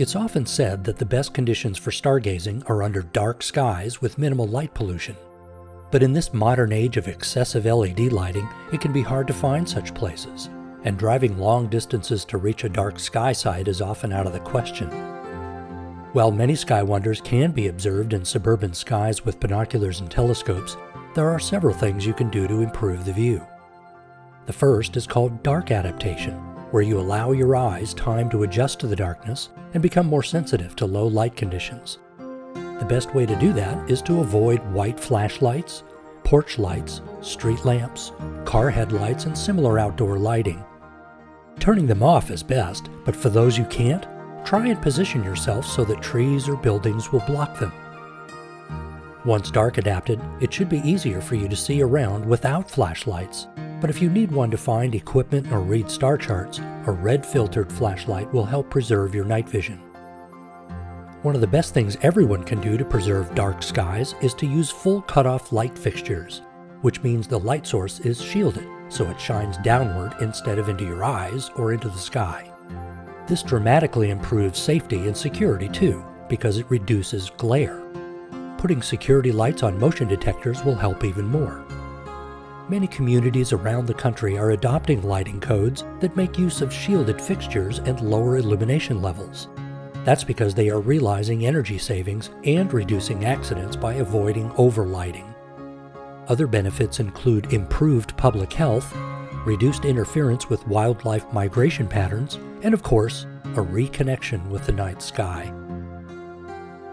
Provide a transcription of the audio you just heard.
It's often said that the best conditions for stargazing are under dark skies with minimal light pollution. But in this modern age of excessive LED lighting, it can be hard to find such places, and driving long distances to reach a dark sky site is often out of the question. While many sky wonders can be observed in suburban skies with binoculars and telescopes, there are several things you can do to improve the view. The first is called dark adaptation, where you allow your eyes time to adjust to the darkness and become more sensitive to low light conditions. The best way to do that is to avoid white flashlights, porch lights, street lamps, car headlights, and similar outdoor lighting. Turning them off is best, but for those you can't, try and position yourself so that trees or buildings will block them. Once dark adapted, it should be easier for you to see around without flashlights. But if you need one to find equipment or read star charts, a red filtered flashlight will help preserve your night vision. One of the best things everyone can do to preserve dark skies is to use full cutoff light fixtures, which means the light source is shielded so it shines downward instead of into your eyes or into the sky. This dramatically improves safety and security too, because it reduces glare putting security lights on motion detectors will help even more. Many communities around the country are adopting lighting codes that make use of shielded fixtures and lower illumination levels. That's because they are realizing energy savings and reducing accidents by avoiding overlighting. Other benefits include improved public health, reduced interference with wildlife migration patterns, and of course, a reconnection with the night sky.